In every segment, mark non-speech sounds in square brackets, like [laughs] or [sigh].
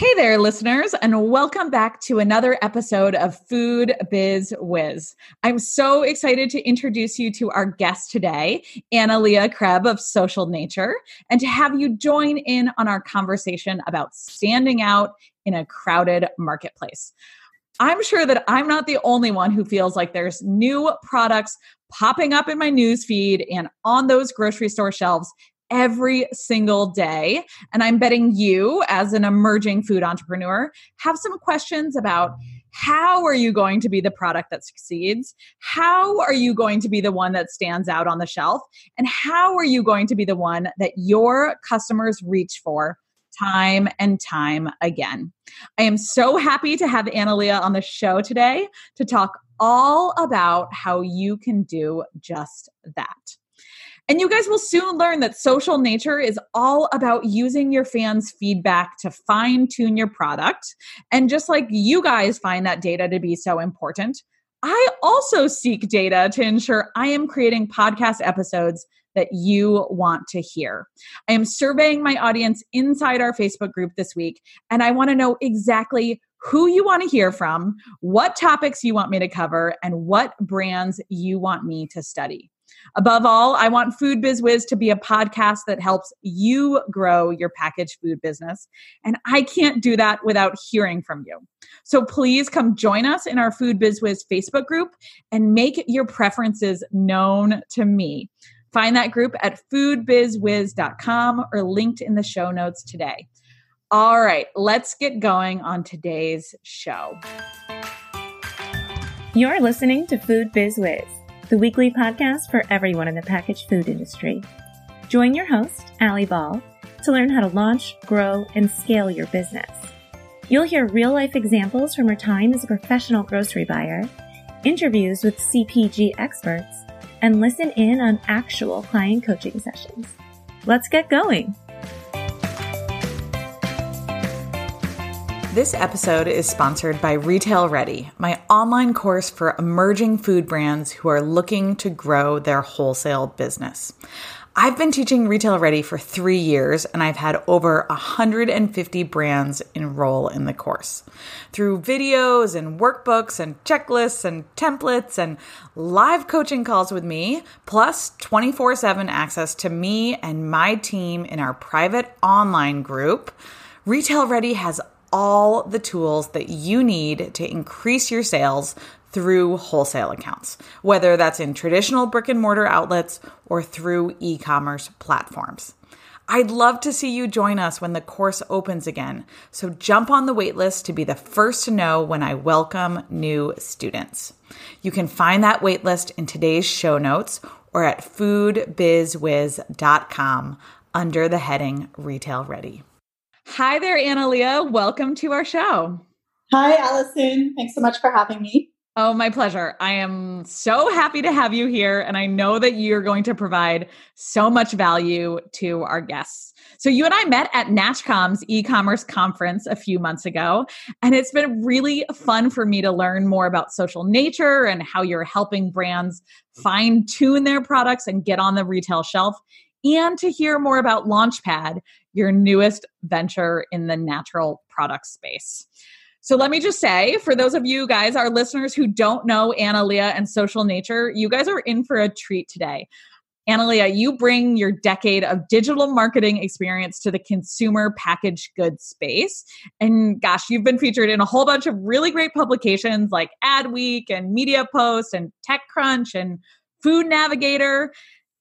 Hey there, listeners, and welcome back to another episode of Food Biz Wiz. I'm so excited to introduce you to our guest today, Anna Leah Kreb of Social Nature, and to have you join in on our conversation about standing out in a crowded marketplace. I'm sure that I'm not the only one who feels like there's new products popping up in my news feed and on those grocery store shelves every single day. And I'm betting you, as an emerging food entrepreneur, have some questions about how are you going to be the product that succeeds? How are you going to be the one that stands out on the shelf? And how are you going to be the one that your customers reach for time and time again? I am so happy to have Analia on the show today to talk all about how you can do just that. And you guys will soon learn that social nature is all about using your fans' feedback to fine tune your product. And just like you guys find that data to be so important, I also seek data to ensure I am creating podcast episodes that you want to hear. I am surveying my audience inside our Facebook group this week, and I want to know exactly who you want to hear from, what topics you want me to cover, and what brands you want me to study. Above all, I want Food Biz Wiz to be a podcast that helps you grow your packaged food business. And I can't do that without hearing from you. So please come join us in our Food Biz Wiz Facebook group and make your preferences known to me. Find that group at foodbizwiz.com or linked in the show notes today. All right, let's get going on today's show. You're listening to Food Biz Wiz the weekly podcast for everyone in the packaged food industry. Join your host, Alli Ball, to learn how to launch, grow, and scale your business. You'll hear real life examples from her time as a professional grocery buyer, interviews with CPG experts, and listen in on actual client coaching sessions. Let's get going. This episode is sponsored by Retail Ready, my online course for emerging food brands who are looking to grow their wholesale business. I've been teaching Retail Ready for three years and I've had over 150 brands enroll in the course. Through videos and workbooks and checklists and templates and live coaching calls with me, plus 24 7 access to me and my team in our private online group, Retail Ready has all the tools that you need to increase your sales through wholesale accounts, whether that's in traditional brick and mortar outlets or through e commerce platforms. I'd love to see you join us when the course opens again, so jump on the waitlist to be the first to know when I welcome new students. You can find that waitlist in today's show notes or at foodbizwiz.com under the heading Retail Ready. Hi there, Analia. Welcome to our show. Hi, Allison. Thanks so much for having me. Oh, my pleasure. I am so happy to have you here. And I know that you're going to provide so much value to our guests. So, you and I met at NatchCom's e commerce conference a few months ago. And it's been really fun for me to learn more about social nature and how you're helping brands fine tune their products and get on the retail shelf and to hear more about Launchpad, your newest venture in the natural product space. So let me just say, for those of you guys, our listeners who don't know Analia and Social Nature, you guys are in for a treat today. Analia, you bring your decade of digital marketing experience to the consumer packaged goods space. And gosh, you've been featured in a whole bunch of really great publications like Adweek and Media Post and TechCrunch and Food Navigator.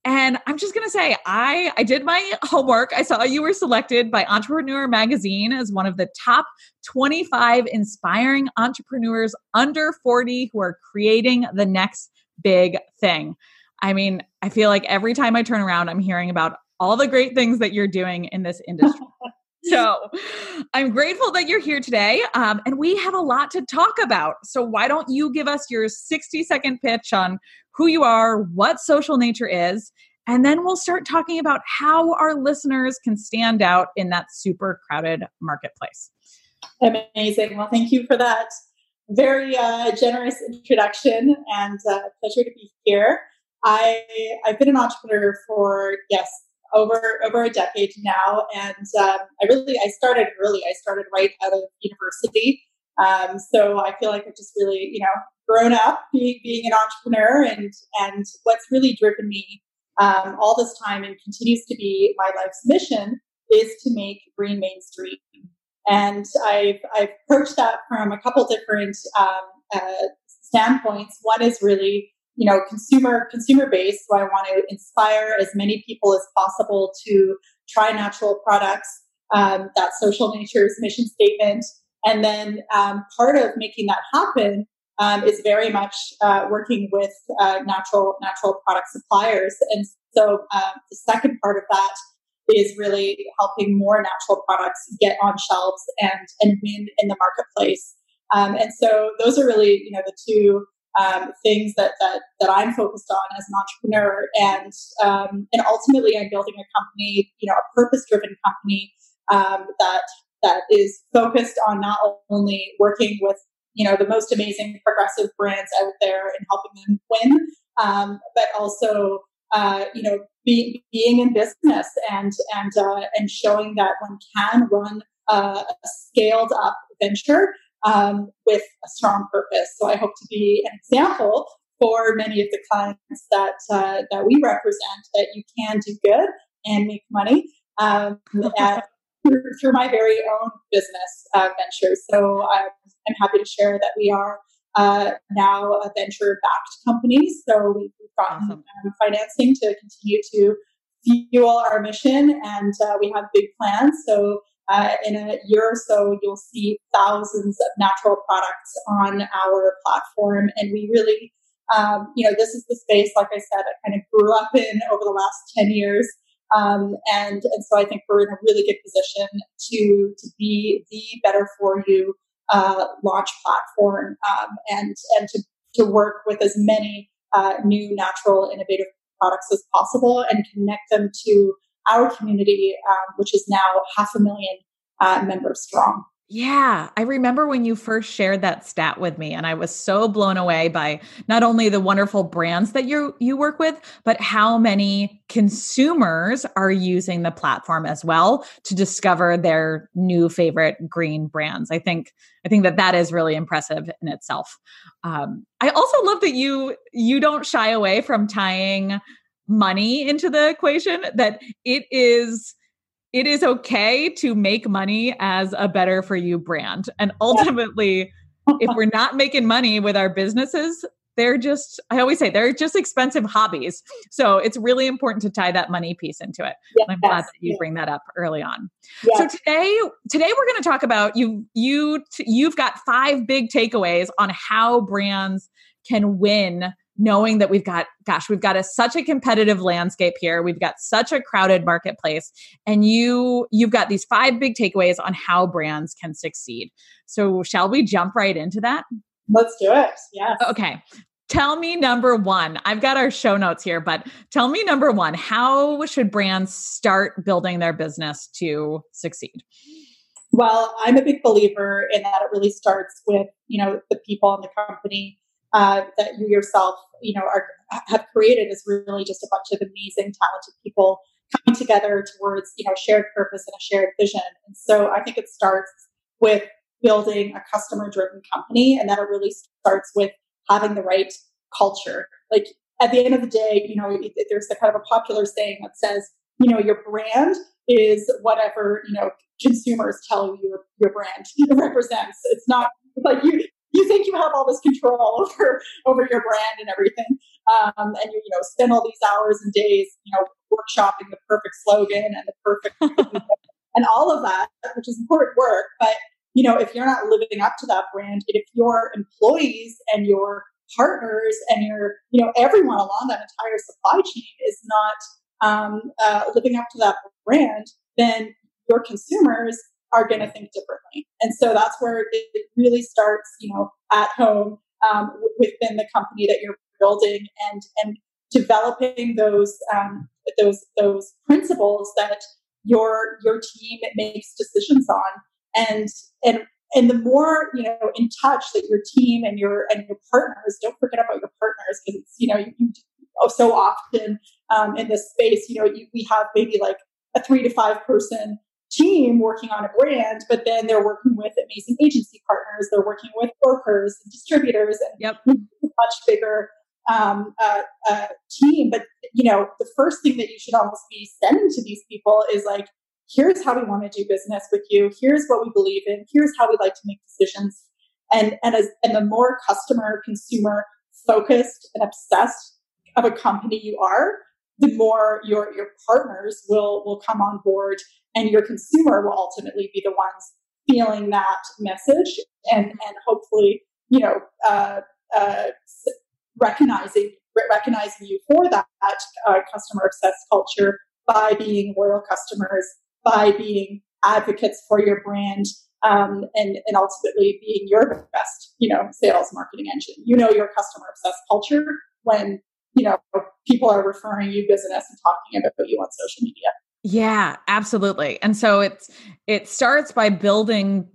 And I'm just going to say, I, I did my homework. I saw you were selected by Entrepreneur Magazine as one of the top 25 inspiring entrepreneurs under 40 who are creating the next big thing. I mean, I feel like every time I turn around, I'm hearing about all the great things that you're doing in this [laughs] industry. [laughs] so I'm grateful that you're here today. Um, and we have a lot to talk about. So why don't you give us your 60 second pitch on who you are, what social nature is, and then we'll start talking about how our listeners can stand out in that super crowded marketplace. Amazing. Well, thank you for that very uh, generous introduction and uh, pleasure to be here. I, I've been an entrepreneur for, yes, over over a decade now, and um, I really I started early. I started right out of university, um, so I feel like I've just really you know grown up being, being an entrepreneur, and and what's really driven me um, all this time and continues to be my life's mission is to make green mainstream. And I've I've approached that from a couple different um, uh, standpoints. One is really you know consumer consumer based so i want to inspire as many people as possible to try natural products um, that social nature's mission statement? And then um, part of making that happen um, is very much uh, working with uh, natural natural product suppliers. And so uh, the second part of that is really helping more natural products get on shelves and and win in the marketplace. Um, and so those are really you know the two um, things that, that that I'm focused on as an entrepreneur, and um, and ultimately I'm building a company, you know, a purpose-driven company um, that that is focused on not only working with you know the most amazing progressive brands out there and helping them win, um, but also uh, you know be, being in business and and uh, and showing that one can run a scaled up venture um, with a strong purpose. So I hope to be an example for many of the clients that uh, that we represent that you can do good and make money um, [laughs] at, through, through, my very own business uh, ventures. So I'm, I'm, happy to share that we are uh, now a venture backed company. So we've gotten um, financing to continue to fuel our mission, and uh, we have big plans. So uh, in a year or so, you'll see thousands of natural products on our platform. And we really, um, you know, this is the space, like I said, I kind of grew up in over the last 10 years. Um, and, and so I think we're in a really good position to, to be the better for you uh, launch platform um, and, and to, to work with as many uh, new, natural, innovative products as possible and connect them to our community, um, which is now half a million uh, members strong. Yeah, I remember when you first shared that stat with me and I was so blown away by not only the wonderful brands that you you work with, but how many consumers are using the platform as well to discover their new favorite green brands. I think I think that that is really impressive in itself. Um, I also love that you you don't shy away from tying money into the equation that it is it is okay to make money as a better for you brand. And ultimately if we're not making money with our businesses they're just i always say they're just expensive hobbies. So it's really important to tie that money piece into it. Yes, i'm glad that you bring that up early on. Yes. so today today we're going to talk about you you you've got five big takeaways on how brands can win knowing that we've got gosh we've got a, such a competitive landscape here. We've got such a crowded marketplace. And you you've got these five big takeaways on how brands can succeed. So shall we jump right into that? Let's do it. Yeah okay. Tell me number one. I've got our show notes here but tell me number one. How should brands start building their business to succeed? Well i'm a big believer in that it really starts with you know the people in the company uh, that you yourself, you know, are have created is really just a bunch of amazing, talented people coming together towards, you know, shared purpose and a shared vision. And so I think it starts with building a customer driven company, and that it really starts with having the right culture. Like at the end of the day, you know, there's a kind of a popular saying that says, you know, your brand is whatever you know consumers tell you your your brand [laughs] represents. It's not like you you think you have all this control [laughs] over over your brand and everything, um, and you you know spend all these hours and days you know workshopping the perfect slogan and the perfect [laughs] [laughs] and all of that, which is important work. But you know if you're not living up to that brand, if your employees and your partners and your you know everyone along that entire supply chain is not um, uh, living up to that brand, then your consumers are going to think differently. And so that's where it really starts, you know, at home um, within the company that you're building and and developing those um, those those principles that your your team makes decisions on and and and the more you know in touch that your team and your and your partners don't forget about your partners because it's you know you, you, so often um, in this space, you know, you, we have maybe like a three to five person team working on a brand, but then they're working with amazing agency partners. They're working with brokers and distributors and yep. much bigger um, uh, uh, team. But you know, the first thing that you should almost be sending to these people is like, here's how we want to do business with you. Here's what we believe in. Here's how we like to make decisions. And and as and the more customer consumer focused and obsessed of a company you are, the more your your partners will will come on board and your consumer will ultimately be the ones feeling that message and and hopefully you know uh, uh, recognizing recognizing you for that uh, customer obsessed culture by being loyal customers by being advocates for your brand um, and and ultimately being your best you know sales marketing engine. You know your customer obsessed culture when you know people are referring you business and talking about you on social media yeah, absolutely. And so it's it starts by building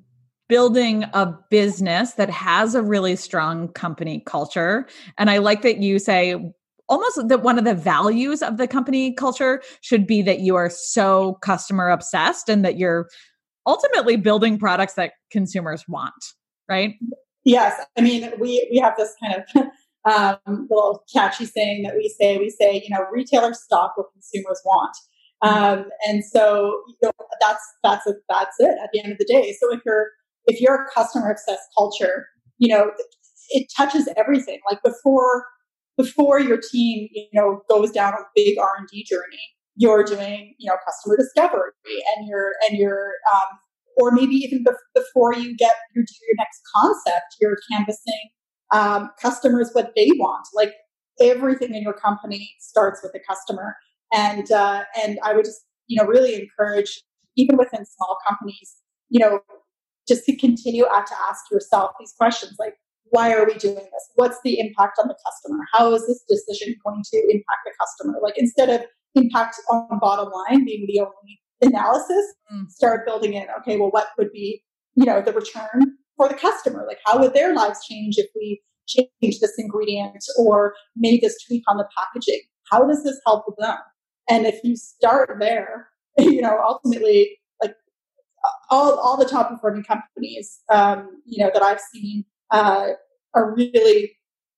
building a business that has a really strong company culture. And I like that you say almost that one of the values of the company culture should be that you are so customer obsessed and that you're ultimately building products that consumers want, right? Yes. I mean, we we have this kind of [laughs] um, little catchy saying that we say, we say, you know, retailers stock what consumers want. Um, and so you know, that's that's a, that's it at the end of the day. So if you're if you're a customer obsessed culture, you know it touches everything. Like before before your team you know goes down a big R and D journey, you're doing you know customer discovery and you're and you're um, or maybe even before you get your your next concept, you're canvassing um, customers what they want. Like everything in your company starts with the customer. And uh, and I would just you know really encourage even within small companies, you know, just to continue to ask yourself these questions like why are we doing this? What's the impact on the customer? How is this decision going to impact the customer? Like instead of impact on bottom line being the only analysis, mm. start building in, okay, well, what would be, you know, the return for the customer? Like how would their lives change if we change this ingredient or made this tweak on the packaging? How does this help them? And if you start there, [laughs] you know, ultimately, like all, all the top performing companies, um, you know, that I've seen uh, are really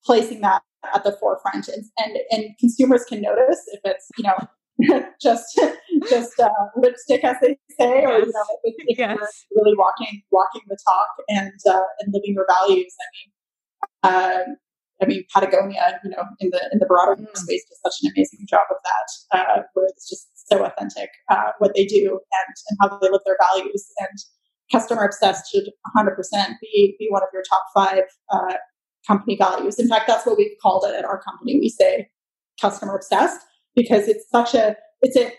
placing that at the forefront, and, and and consumers can notice if it's you know [laughs] just just uh, lipstick, as they say, or you know, if, if yes. you're really walking walking the talk and uh, and living your values. I mean, um, I mean, Patagonia, you know, in the in the broader mm. space, does such an amazing job of that, uh, where it's just so authentic uh, what they do and, and how they live their values. And customer obsessed should 100% be be one of your top five uh, company values. In fact, that's what we've called it at our company. We say customer obsessed because it's such a it's a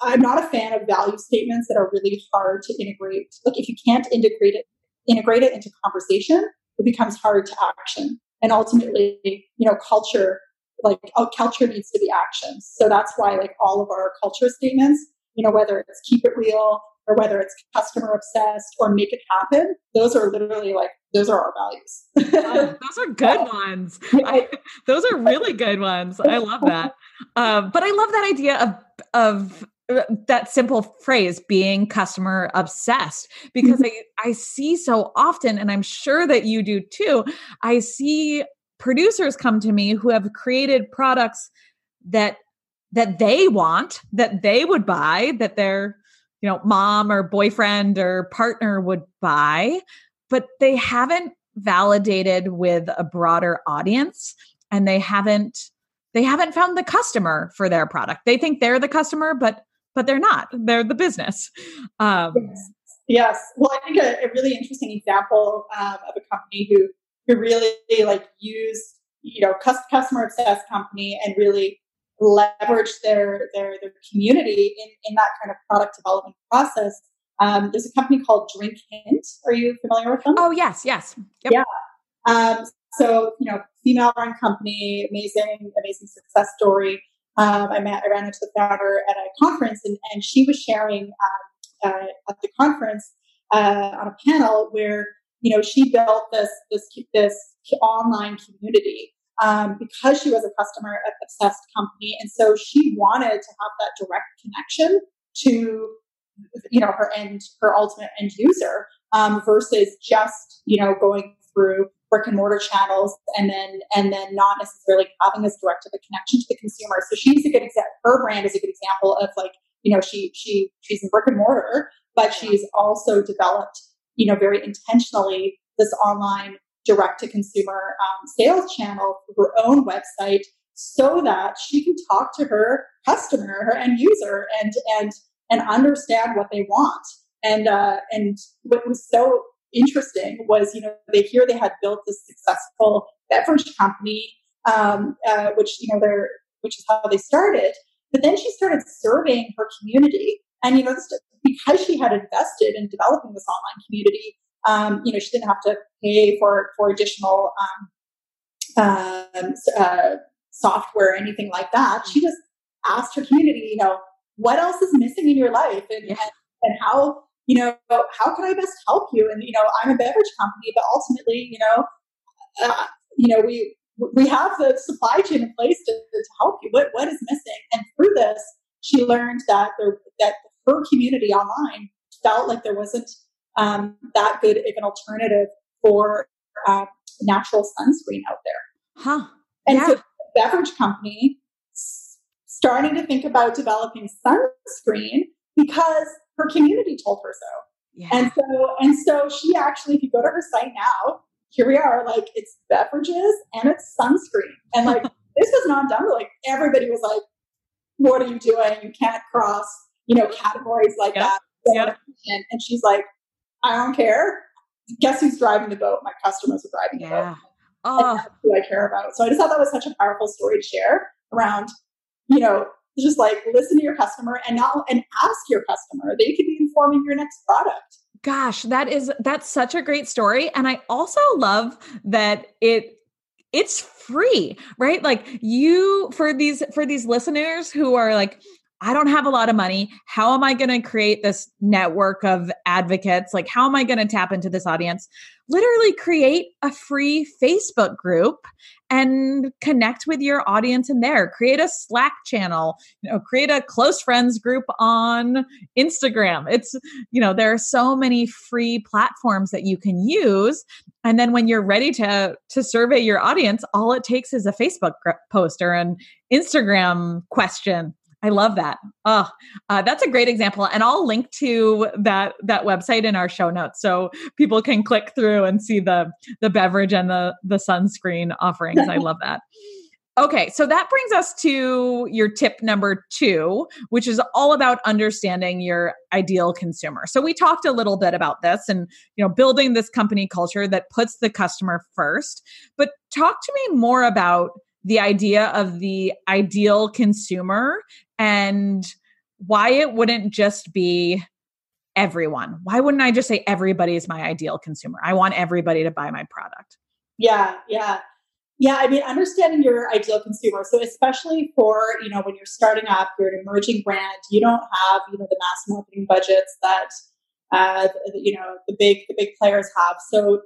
I'm not a fan of value statements that are really hard to integrate. Like if you can't integrate it integrate it into conversation, it becomes hard to action and ultimately you know culture like oh, culture needs to be actions so that's why like all of our culture statements you know whether it's keep it real or whether it's customer obsessed or make it happen those are literally like those are our values. Uh, [laughs] those are good ones. [laughs] I, those are really good ones. I love that. Um, but i love that idea of of uh, that simple phrase being customer obsessed because mm-hmm. I, I see so often and i'm sure that you do too i see producers come to me who have created products that that they want that they would buy that their you know mom or boyfriend or partner would buy but they haven't validated with a broader audience and they haven't they haven't found the customer for their product they think they're the customer but but they're not. They're the business. Um, yes. yes. Well, I think a, a really interesting example um, of a company who who really like use you know customer obsessed company and really leverage their their their community in in that kind of product development process. Um, there's a company called Drink Hint. Are you familiar with them? Oh yes, yes, yep. yeah. Um, so you know, female run company, amazing, amazing success story um, I met, I ran into the founder at a conference, and, and she was sharing um, uh, at the conference uh, on a panel where you know she built this this this online community um, because she was a customer obsessed company. And so she wanted to have that direct connection to, you know, her end, her ultimate end user um, versus just, you know, going through brick and mortar channels and then and then not necessarily having this direct to the connection to the consumer. So she's a good example. Her brand is a good example of like, you know, she she she's in brick and mortar, but she's also developed, you know, very intentionally this online direct to consumer um, sales channel through her own website so that she can talk to her customer, her end user, and and and understand what they want. And uh, and what was so interesting was, you know, they here they had built this successful beverage company, um, uh, which you know they're which is how they started. But then she started serving her community, and you know, because she had invested in developing this online community, um, you know, she didn't have to pay for for additional um, um, uh, software or anything like that. She just asked her community, you know, what else is missing in your life, and yeah. and, how you know how can I best help you? And you know, I'm a beverage company, but ultimately, you know, uh, you know, we we have the supply chain in place to, to help you. What what is missing? And through this, she learned that there that her community online felt like there wasn't um, that good of an alternative for uh, natural sunscreen out there. Huh. And yeah. so the beverage company starting to think about developing sunscreen because her community told her so. Yeah. And so and so she actually, if you go to her site now, here we are, like it's beverages and it's sunscreen. And like [laughs] this was not done. Like everybody was like, What are you doing? You can't cross, you know, categories like yep. that. Yep. And she's like, I don't care. Guess who's driving the boat? My customers are driving the yeah. boat. Oh. that's who I care about. So I just thought that was such a powerful story to share around, you know, just like listen to your customer and not and ask your customer. They could be informing your next product. Gosh, that is that's such a great story. And I also love that it it's free, right? Like you for these for these listeners who are like, I don't have a lot of money. How am I going to create this network of advocates? Like, how am I going to tap into this audience? Literally create a free Facebook group and connect with your audience in there. Create a Slack channel, you know, create a close friends group on Instagram. It's, you know, there are so many free platforms that you can use. And then when you're ready to to survey your audience, all it takes is a Facebook post or an Instagram question I love that. Oh, uh, that's a great example, and I'll link to that that website in our show notes so people can click through and see the the beverage and the the sunscreen offerings. I love that. Okay, so that brings us to your tip number two, which is all about understanding your ideal consumer. So we talked a little bit about this and you know building this company culture that puts the customer first. But talk to me more about the idea of the ideal consumer and why it wouldn't just be everyone. Why wouldn't I just say everybody is my ideal consumer? I want everybody to buy my product. Yeah, yeah. Yeah, I mean, understanding your ideal consumer. So, especially for you know when you're starting up, you're an emerging brand. You don't have you know the mass marketing budgets that uh, you know the big the big players have. So,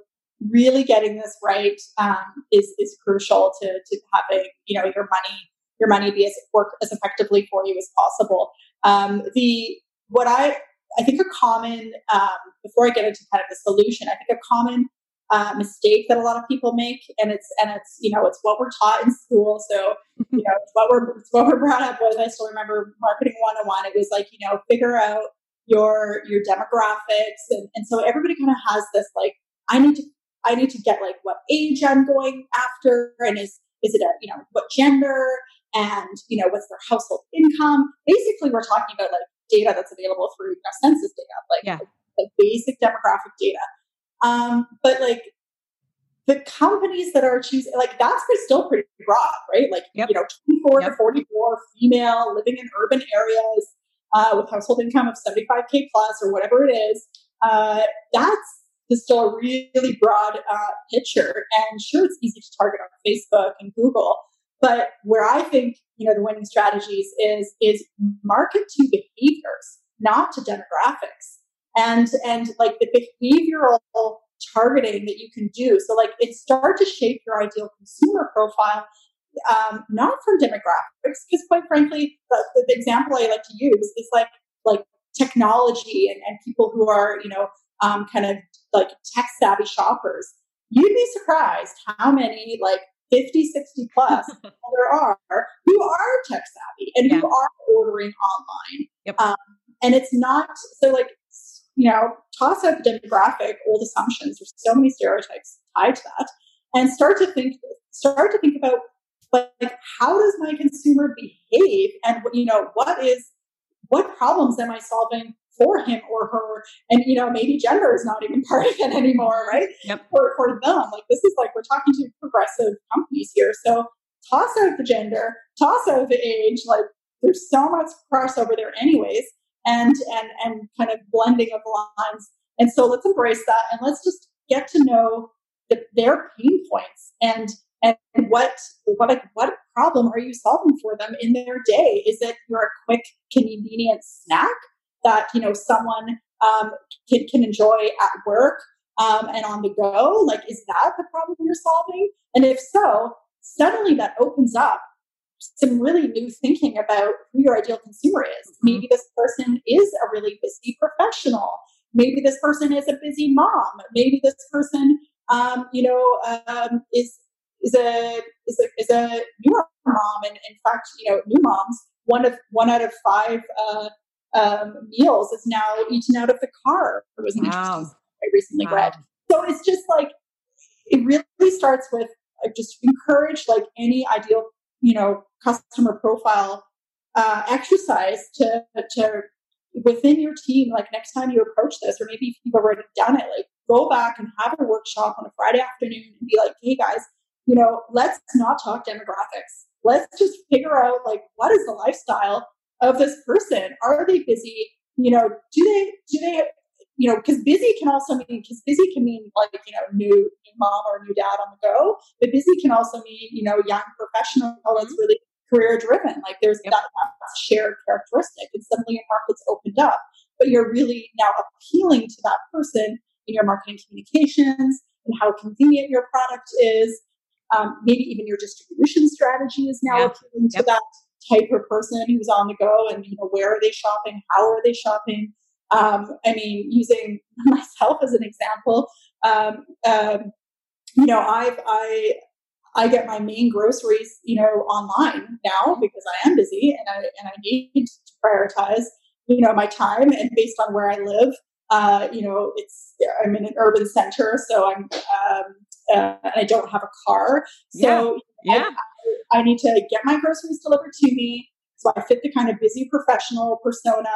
really getting this right um, is is crucial to to having you know your money your money be as work as effectively for you as possible. Um, the what I I think a common um, before I get into kind of the solution, I think a common uh, mistake that a lot of people make, and it's and it's you know it's what we're taught in school. So [laughs] you know it's what we're it's what we're brought up with. I still remember marketing one on one. It was like you know figure out your your demographics, and and so everybody kind of has this like I need to I need to get like what age I'm going after, and is is it a you know what gender, and you know what's their household income. Basically, we're talking about like data that's available through you know, census data, like yeah. the, the basic demographic data. Um, but like the companies that are choosing, like that's still pretty broad, right? Like yep. you know, 24 yep. to 44, female, living in urban areas uh, with household income of 75k plus or whatever it is. Uh, that's is still a really broad uh, picture. And sure, it's easy to target on Facebook and Google, but where I think you know the winning strategies is is market to behaviors, not to demographics, and and like the behavioral targeting that you can do. So like it start to shape your ideal consumer profile, um, not from demographics, because quite frankly, the, the, example I like to use is like like technology and, and people who are you know um, kind of like tech savvy shoppers. You'd be surprised how many like 50, 60 plus [laughs] there are who are tech savvy and yeah. who are ordering online. Yep. Um, and it's not so like you know, toss up demographic, old assumptions. There's so many stereotypes tied to that, and start to think, start to think about like how does my consumer behave, and you know, what is what problems am I solving for him or her? And you know, maybe gender is not even [laughs] part of it anymore, right? Yep. For for them, like this is like we're talking to progressive companies here, so toss out the gender, toss out the age, like there's so much crossover there anyways and and and kind of blending of lines. And so let's embrace that and let's just get to know the, their pain points and and what what what problem are you solving for them in their day? Is it your quick, convenient snack that you know someone um, can, can enjoy at work um, and on the go? Like, is that the problem you're solving? And if so, suddenly that opens up some really new thinking about who your ideal consumer is. Mm-hmm. Maybe this person is a really busy professional. Maybe this person is a busy mom. Maybe this person, um, you know, um, is is a is a is a newer mom. And in fact, you know, new moms one of one out of five uh, um, meals is now eaten out of the car. It was an wow. interesting I recently wow. read. So it's just like it really starts with uh, just encourage like any ideal you know customer profile uh, exercise to to within your team like next time you approach this or maybe if you've already done it like go back and have a workshop on a friday afternoon and be like hey guys you know let's not talk demographics let's just figure out like what is the lifestyle of this person are they busy you know do they do they you know, because busy can also mean because busy can mean like you know new, new mom or new dad on the go, but busy can also mean you know young professional that's mm-hmm. really career driven. Like there's that, that shared characteristic, and suddenly your market's opened up, but you're really now appealing to that person in your marketing communications and how convenient your product is. Um, maybe even your distribution strategy is now yep. appealing to yep. that type of person who's on the go, and you know where are they shopping, how are they shopping um, I mean, using [laughs] myself as an example, um, um, you know, I've I I get my main groceries, you know, online now because I am busy and I and I need to prioritize, you know, my time and based on where I live. Uh, you know, it's I'm in an urban center, so I'm um, uh, and I don't have a car, so yeah, yeah. I, I need to get my groceries delivered to me. So I fit the kind of busy professional persona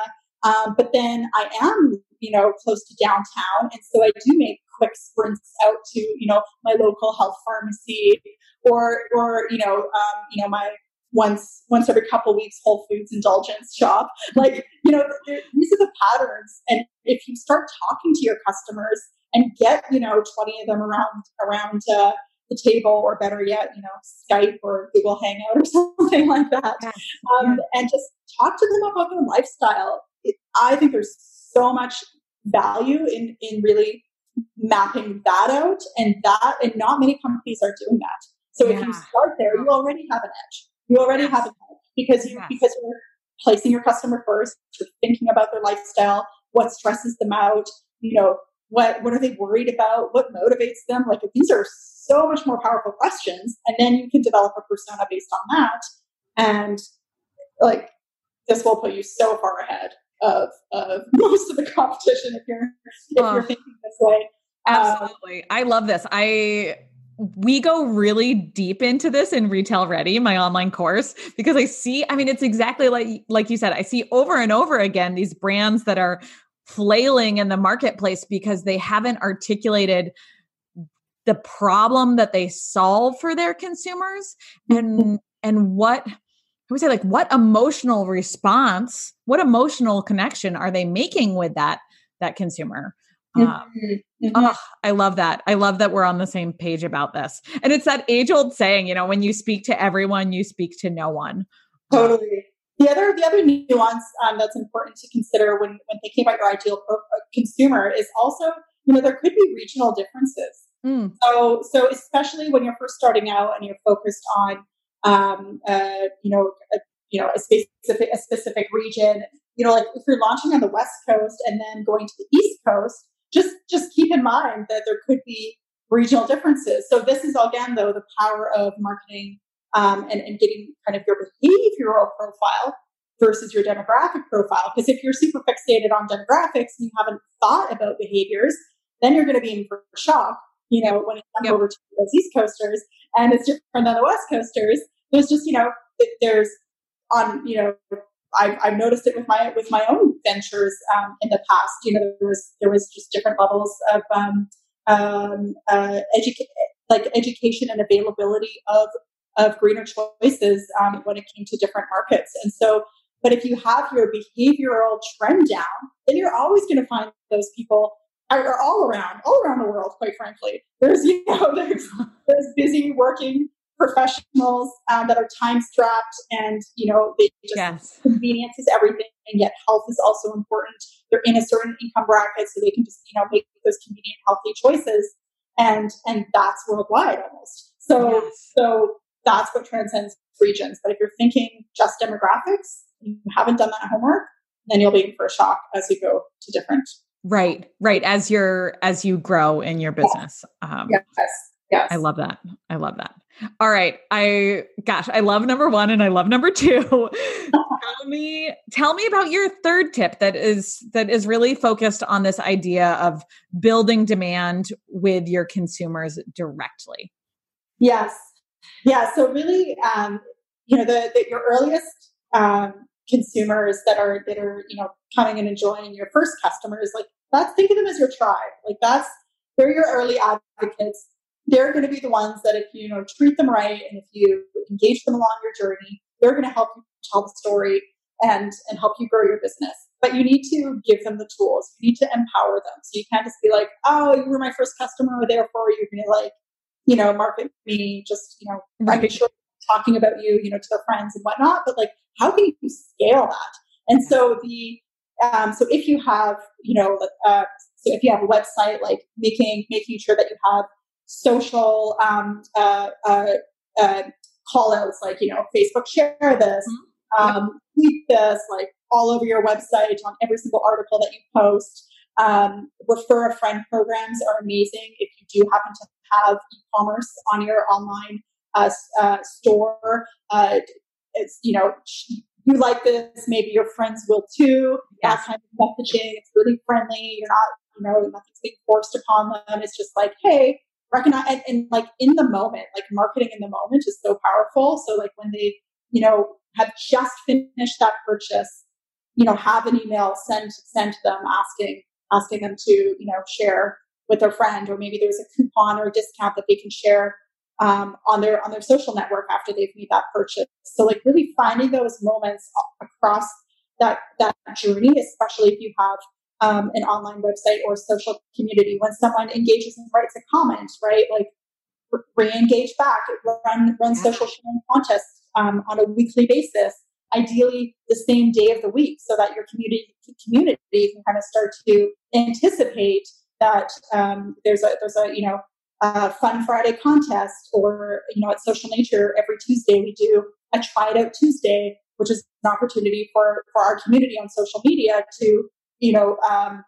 um, but then I am, you know, close to downtown, and so I do make quick sprints out to, you know, my local health pharmacy, or, or you know, um, you know, my once once every couple weeks Whole Foods indulgence shop. Like, you know, these are the patterns, and if you start talking to your customers and get, you know, twenty of them around around. Uh, the table, or better yet, you know, Skype or Google Hangout or [laughs] something like that, yeah. Um, yeah. and just talk to them about their lifestyle it, I think there's so much value in in really mapping that out and that and not many companies are doing that. So yeah. if you start there, you already have an edge. You already yes. have an edge because you yes. because you're placing your customer first, you're thinking about their lifestyle, what stresses them out, you know, what what are they worried about, what motivates them? Like these are so much more powerful questions. And then you can develop a persona based on that. And like this will put you so far ahead of, of [laughs] most of the competition if you're if oh, you're thinking this way. Um, Absolutely. Um, I love this. I we go really deep into this in retail ready my online course because i see i mean it's exactly like like you said i see over and over again these brands that are flailing in the marketplace because they haven't articulated the problem that they solve for their consumers and and what I would say like what emotional response, what emotional connection are they making with that that consumer? Um, mm-hmm. Oh, I love that. I love that we're on the same page about this. And it's that age old saying, you know, when you speak to everyone, you speak to no one. Totally. The other the other nuance um, that's important to consider when when thinking about your ideal pro- uh, consumer is also you know, there could be regional differences. Mm. So, so especially when you're first starting out and you're focused on, um, uh, you know, a, you know, a specific a specific region. You know, like if you're launching on the West Coast and then going to the East Coast, just just keep in mind that there could be regional differences. So this is again, though, the power of marketing um, and, and getting kind of your behavioral profile versus your demographic profile. Because if you're super fixated on demographics and you haven't thought about behaviors, then you're going to be in for shock. You know, when it comes yep. over to those East Coasters, and it's different than the West Coasters. There's just you know, there's on you know I've, I've, noticed it with my with my own ventures um, in the past. You know, there was there was just different levels of um, um, uh, educa- like education and availability of of greener choices um, when it came to different markets. And so, but if you have your behavioral trend down, then you're always going to find those people are all around, all around the world. Quite frankly, there's [laughs] you know there's there's busy working professionals um, that are time strapped and you know they just yes. convenience is everything and yet health is also important they're in a certain income bracket so they can just you know make those convenient healthy choices and and that's worldwide almost so yes. so that's what transcends regions but if you're thinking just demographics you haven't done that homework then you'll be in for a shock as you go to different right right as you're as you grow in your business um, yes Yes. I love that. I love that. All right. I gosh, I love number 1 and I love number 2. [laughs] tell me tell me about your third tip that is that is really focused on this idea of building demand with your consumers directly. Yes. Yeah, so really um you know the, the your earliest um consumers that are that are, you know, coming and enjoying your first customers like that's think of them as your tribe. Like that's they're your early advocates they're going to be the ones that if you, you know treat them right and if you engage them along your journey, they're going to help you tell the story and and help you grow your business. But you need to give them the tools. You need to empower them. So you can't just be like, "Oh, you were my first customer, therefore you're going to like, you know, market me." Just you know, right. sure talking about you, you know, to their friends and whatnot. But like, how can you scale that? And so the um, so if you have, you know, uh, so if you have a website, like making making sure that you have social um, uh, uh, uh, call outs like, you know, Facebook share this, mm-hmm. um, tweet this, like all over your website on every single article that you post. Um, refer a friend programs are amazing if you do happen to have e-commerce on your online uh, uh, store. Uh, it's you know you like this, maybe your friends will too. Yes. That kind of messaging, it's really friendly. You're not you know nothing's being forced upon them. It's just like hey, recognize and, and, like in the moment like marketing in the moment is so powerful so like when they you know have just finished that purchase you know have an email sent sent to them asking asking them to you know share with their friend or maybe there's a coupon or a discount that they can share um, on their on their social network after they've made that purchase so like really finding those moments across that that journey especially if you have um, an online website or social community. When someone engages and writes a comment, right, like re-engage back, run run social sharing contests um, on a weekly basis. Ideally, the same day of the week, so that your community community can kind of start to anticipate that um, there's a there's a you know a fun Friday contest, or you know at Social Nature every Tuesday we do a try it out Tuesday, which is an opportunity for for our community on social media to you know, um,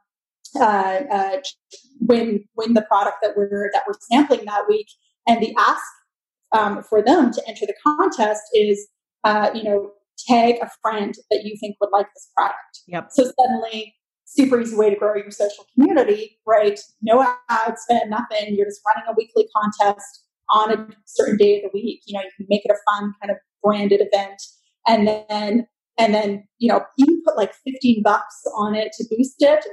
uh, uh, win win the product that we're that we're sampling that week. And the ask um, for them to enter the contest is, uh, you know, tag a friend that you think would like this product. Yep. So suddenly, super easy way to grow your social community, right? No ad spend, nothing. You're just running a weekly contest on a certain day of the week. You know, you can make it a fun kind of branded event, and then and then you know you can put like 15 bucks on it to boost it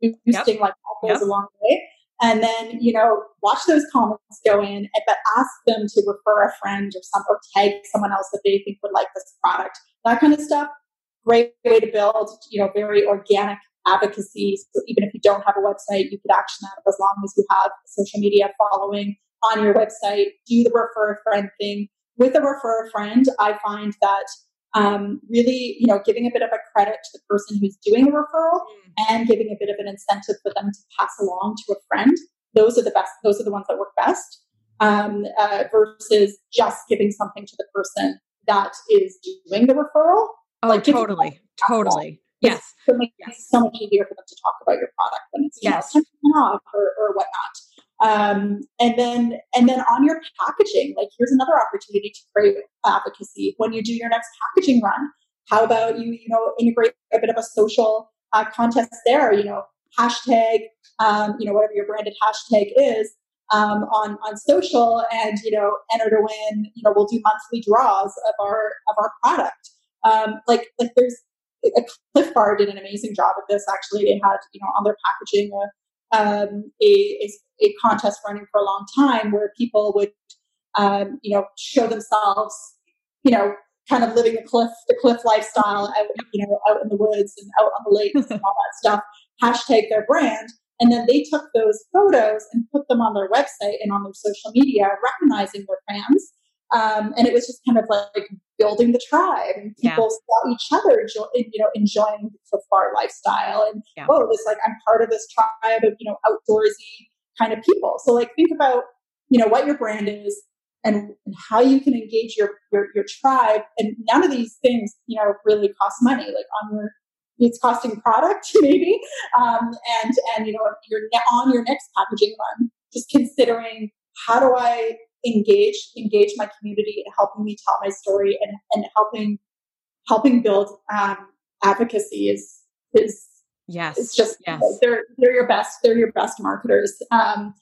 it's boosting yep. like all goes yep. a long way and then you know watch those comments go in eh, but ask them to refer a friend or some or tag someone else that they think would like this product that kind of stuff great way to build you know very organic advocacy so even if you don't have a website you could action that as long as you have social media following on your website do the refer a friend thing with a refer a friend i find that um, really, you know, giving a bit of a credit to the person who's doing the referral mm. and giving a bit of an incentive for them to pass along to a friend. Those are the best. Those are the ones that work best. Um, uh, versus just giving something to the person that is doing the referral. Oh, like totally, totally. Yes. It makes yes. it so much easier for them to talk about your product when it's yes. know, off or, or whatnot. Um, and then and then on your packaging, like here's another opportunity to create advocacy when you do your next packaging run. How about you, you know, integrate a bit of a social uh, contest there? You know, hashtag, um, you know, whatever your branded hashtag is um, on on social, and you know, enter to win. You know, we'll do monthly draws of our of our product. Um, like like there's Clif Bar did an amazing job of this. Actually, they had you know on their packaging a um, a, a, a, contest running for a long time where people would, um, you know, show themselves, you know, kind of living the cliff, the cliff lifestyle out, you know, out in the woods and out on the lakes and all that stuff, [laughs] hashtag their brand. And then they took those photos and put them on their website and on their social media, recognizing their fans. Um, and it was just kind of like building the tribe and people yeah. saw each other you know enjoying the bar lifestyle and yeah. oh it's like i'm part of this tribe of you know outdoorsy kind of people so like think about you know what your brand is and, and how you can engage your, your your tribe and none of these things you know really cost money like on your it's costing product [laughs] maybe um, and and you know you're on your next packaging run just considering how do i engage engage my community in helping me tell my story and, and helping helping build um, advocacy is is yes it's just yes. they're they're your best they're your best marketers um,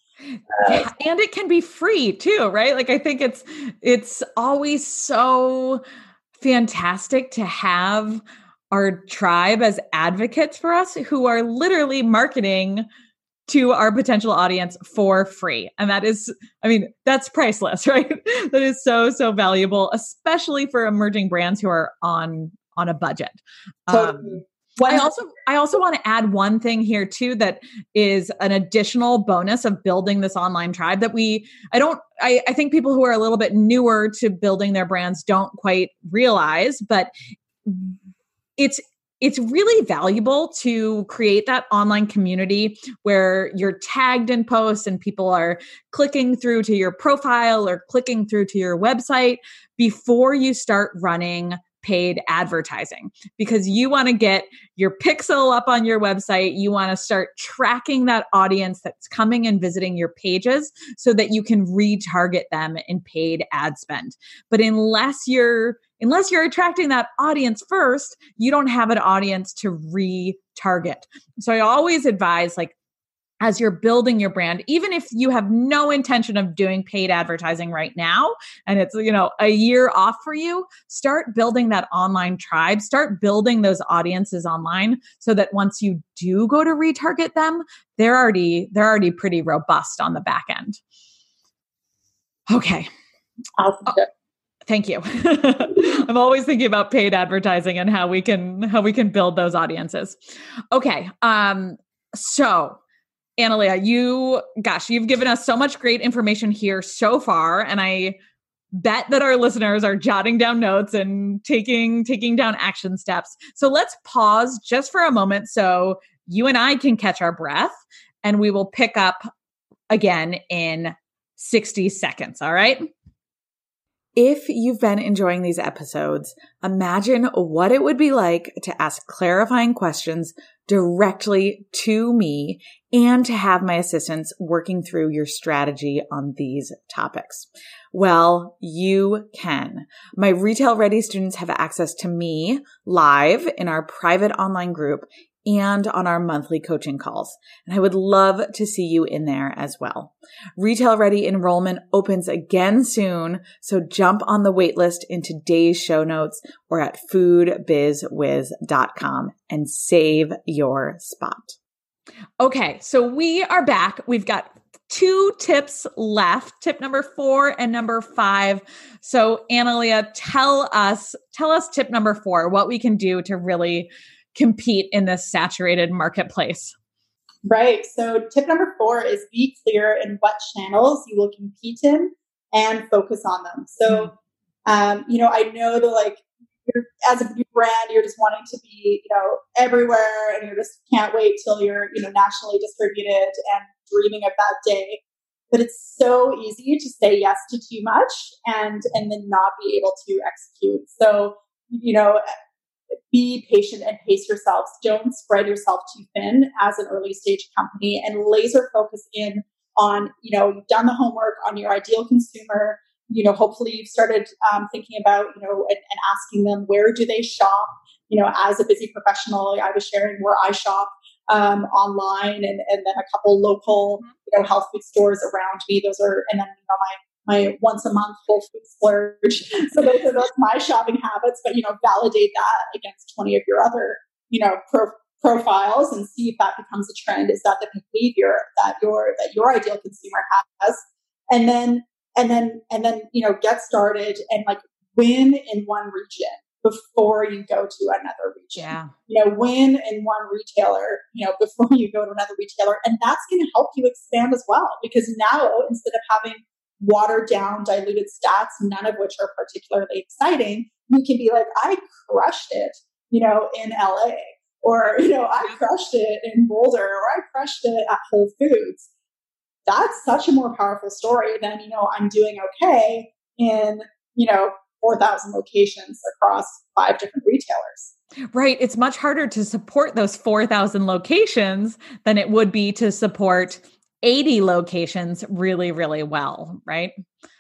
uh, and it can be free too right like i think it's it's always so fantastic to have our tribe as advocates for us who are literally marketing to our potential audience for free. And that is, I mean, that's priceless, [laughs] right? that is so, so valuable, especially for emerging brands who are on on a budget. Um, I also I also want to add one thing here too that is an additional bonus of building this online tribe that we I don't I, I think people who are a little bit newer to building their brands don't quite realize, but it's it's really valuable to create that online community where you're tagged in posts and people are clicking through to your profile or clicking through to your website before you start running paid advertising because you want to get your pixel up on your website. You want to start tracking that audience that's coming and visiting your pages so that you can retarget them in paid ad spend. But unless you're unless you're attracting that audience first, you don't have an audience to retarget. So I always advise like as you're building your brand even if you have no intention of doing paid advertising right now and it's you know a year off for you start building that online tribe. Start building those audiences online so that once you do go to retarget them they're already they're already pretty robust on the back end. Okay. Oh, thank you [laughs] i'm always thinking about paid advertising and how we can how we can build those audiences okay um so Analia, you, gosh, you've given us so much great information here so far. And I bet that our listeners are jotting down notes and taking taking down action steps. So let's pause just for a moment so you and I can catch our breath and we will pick up again in 60 seconds, all right? If you've been enjoying these episodes, imagine what it would be like to ask clarifying questions directly to me and to have my assistants working through your strategy on these topics. Well, you can. My retail ready students have access to me live in our private online group and on our monthly coaching calls. And I would love to see you in there as well. Retail Ready enrollment opens again soon, so jump on the waitlist in today's show notes or at foodbizwiz.com and save your spot. Okay, so we are back. We've got two tips left tip number four and number five so analia tell us tell us tip number four what we can do to really compete in this saturated marketplace? Right. So, tip number four is be clear in what channels you will compete in and focus on them. So, mm-hmm. um, you know, I know that like you're as a brand, you're just wanting to be, you know, everywhere and you just can't wait till you're, you know, nationally distributed and dreaming of that day. But it's so easy to say yes to too much and and then not be able to execute. So, you know, be patient and pace yourselves. Don't spread yourself too thin as an early stage company and laser focus in on, you know, you've done the homework on your ideal consumer. You know, hopefully you've started um, thinking about, you know, and, and asking them where do they shop. You know, as a busy professional, I was sharing where I shop um, online and, and then a couple local, you know, health food stores around me. Those are, and then, you know, my my once a month Whole Foods splurge. so those are those my shopping habits, but you know, validate that against 20 of your other, you know, pro- profiles and see if that becomes a trend. Is that the behavior that your that your ideal consumer has? And then and then and then you know get started and like win in one region before you go to another region. Yeah. You know, win in one retailer, you know, [laughs] before you go to another retailer. And that's going to help you expand as well. Because now instead of having watered down, diluted stats, none of which are particularly exciting, you can be like, I crushed it, you know, in LA, or, [laughs] you know, I crushed it in Boulder, or I crushed it at Whole Foods. That's such a more powerful story than, you know, I'm doing okay in, you know, 4,000 locations across five different retailers. Right. It's much harder to support those 4,000 locations than it would be to support 80 locations really, really well, right?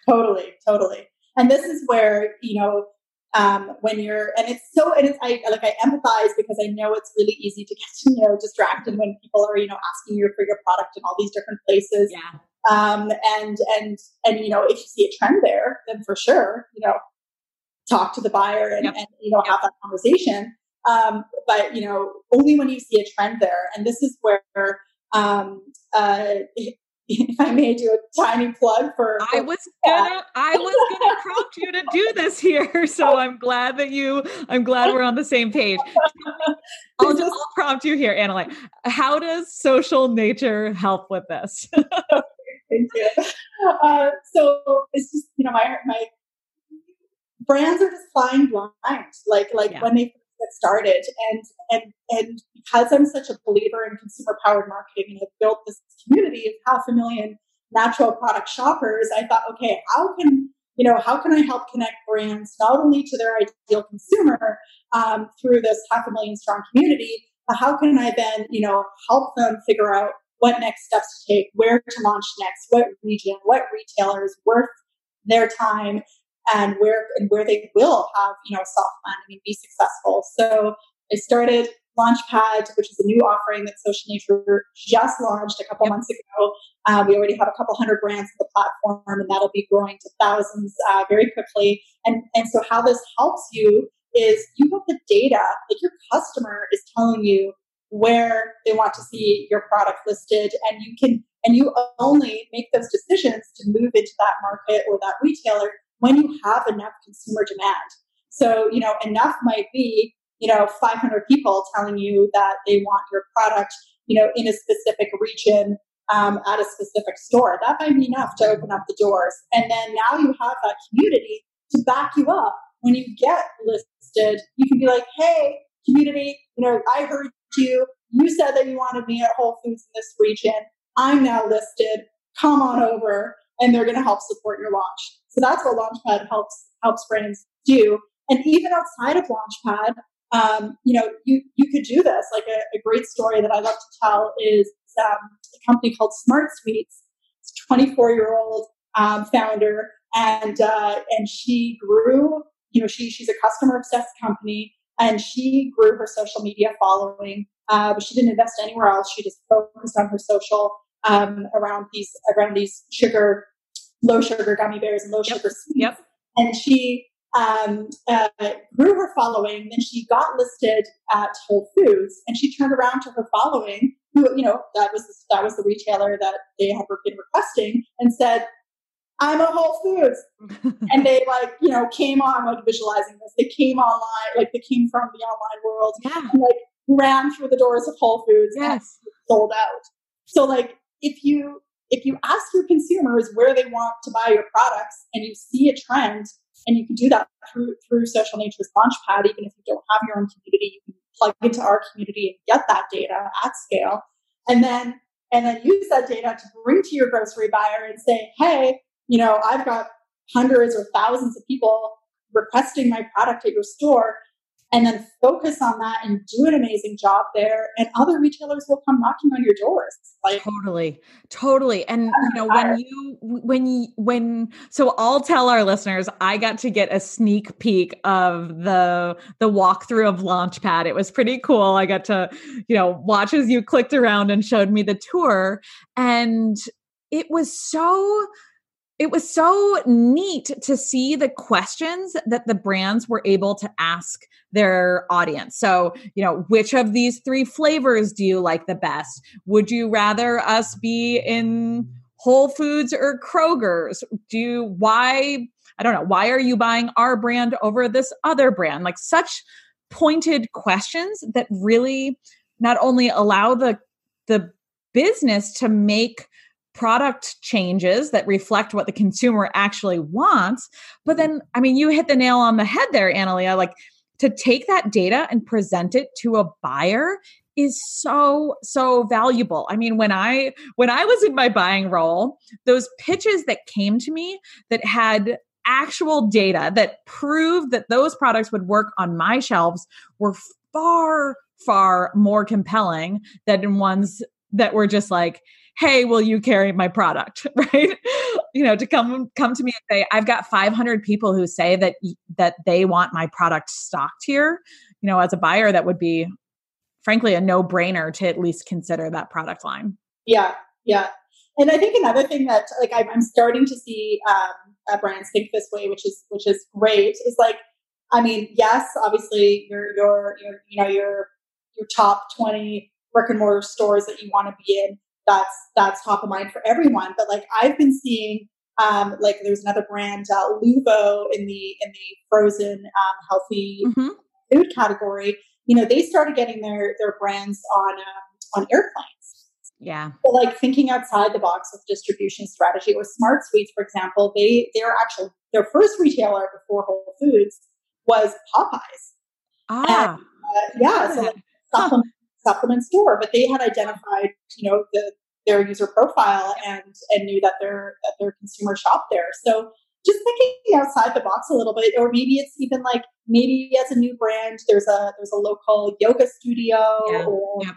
Totally, totally. And this is where, you know, um, when you're, and it's so, and it's, I like, I empathize because I know it's really easy to get, [laughs] you know, distracted when people are, you know, asking you for your product in all these different places. Yeah. Um, and, and, and, you know, if you see a trend there, then for sure, you know, talk to the buyer and, yep. and you know, yep. have that conversation. Um, but, you know, only when you see a trend there. And this is where, um, uh, if [laughs] I may do a tiny plug for, I was gonna, I was gonna prompt you to do this here, [laughs] so I'm glad that you, I'm glad we're on the same page. [laughs] I'll just I'll prompt you here, Analia. How does social nature help with this? Thank you. Uh, so it's just you know my my brands are just flying blind, like like yeah. when they get started, and and and because I'm such a believer in consumer powered marketing and have built this community of half a million natural product shoppers, I thought, okay, how can you know how can I help connect brands not only to their ideal consumer um, through this half a million strong community, but how can I then you know help them figure out what next steps to take, where to launch next, what region, what retailers worth their time, and where and where they will have you know soft landing and be successful. So I started Launchpad, which is a new offering that Social Nature just launched a couple months ago. Uh, we already have a couple hundred brands on the platform, and that'll be growing to thousands uh, very quickly. And and so how this helps you is you have the data, like your customer is telling you where they want to see your product listed, and you can and you only make those decisions to move into that market or that retailer when you have enough consumer demand. So you know enough might be you know 500 people telling you that they want your product you know in a specific region um, at a specific store. That might be enough to open up the doors. And then now you have that community to back you up. When you get listed you can be like hey community you know i heard you. You said that you wanted me at whole foods in this region. I'm now listed. Come on over and they're going to help support your launch so that's what launchpad helps helps brands do and even outside of launchpad um, you know, you, you could do this. Like a, a, great story that I love to tell is um, a company called Smart Sweets. It's a 24 year old um, founder, and uh, and she grew. You know, she she's a customer obsessed company, and she grew her social media following. Uh, but she didn't invest anywhere else. She just focused on her social um, around these around these sugar, low sugar gummy bears and low yep. sugar sweets. Yep. And she um, uh, grew her following. Then she got listed at Whole Foods, and she turned around to her following, who you know that was that was the retailer that they had been requesting, and said, "I'm a Whole Foods," [laughs] and they like you know came on like visualizing this. They came online, like they came from the online world, yeah. and like ran through the doors of Whole Foods yes. and sold out. So like if you if you ask your consumers where they want to buy your products and you see a trend And you can do that through through Social Nature's Launchpad. Even if you don't have your own community, you can plug into our community and get that data at scale. And then and then use that data to bring to your grocery buyer and say, hey, you know, I've got hundreds or thousands of people requesting my product at your store and then focus on that and do an amazing job there. And other retailers will come knocking on your doors. Like totally totally. And you know when you when you when so i'll tell our listeners i got to get a sneak peek of the the walkthrough of launchpad. It was pretty cool. I got to you know watch as you clicked around and showed me the tour. And it was so it was so neat to see the questions that the brands were able to ask their audience. So, you know, which of these three flavors do you like the best? Would you rather us be in Whole Foods or Kroger's? Do you, why, I don't know, why are you buying our brand over this other brand? Like such pointed questions that really not only allow the, the business to make product changes that reflect what the consumer actually wants. But mm-hmm. then, I mean, you hit the nail on the head there, Analia. Like to take that data and present it to a buyer is so so valuable. I mean, when I when I was in my buying role, those pitches that came to me that had actual data that proved that those products would work on my shelves were far far more compelling than ones that were just like hey will you carry my product [laughs] right? You know to come come to me and say i've got 500 people who say that that they want my product stocked here you know as a buyer that would be frankly a no brainer to at least consider that product line. Yeah yeah. And i think another thing that like i'm, I'm starting to see um, brands think this way which is which is great is like i mean yes obviously your your your you know your your top 20 brick and mortar stores that you want to be in that's that's top of mind for everyone. But like I've been seeing, um, like there's another brand, uh, Luvo, in the in the frozen um, healthy mm-hmm. food category. You know, they started getting their their brands on um, on airplanes. Yeah. So like thinking outside the box with distribution strategy or Smart Sweets, for example, they they're actually their first retailer before Whole Foods was Popeyes. Ah. And, uh, yeah. So like, supplement, supplement store, but they had identified, you know, the, their user profile and and knew that their that their consumer shopped there. So just thinking outside the box a little bit, or maybe it's even like maybe as a new brand, there's a there's a local yoga studio yeah. or yeah.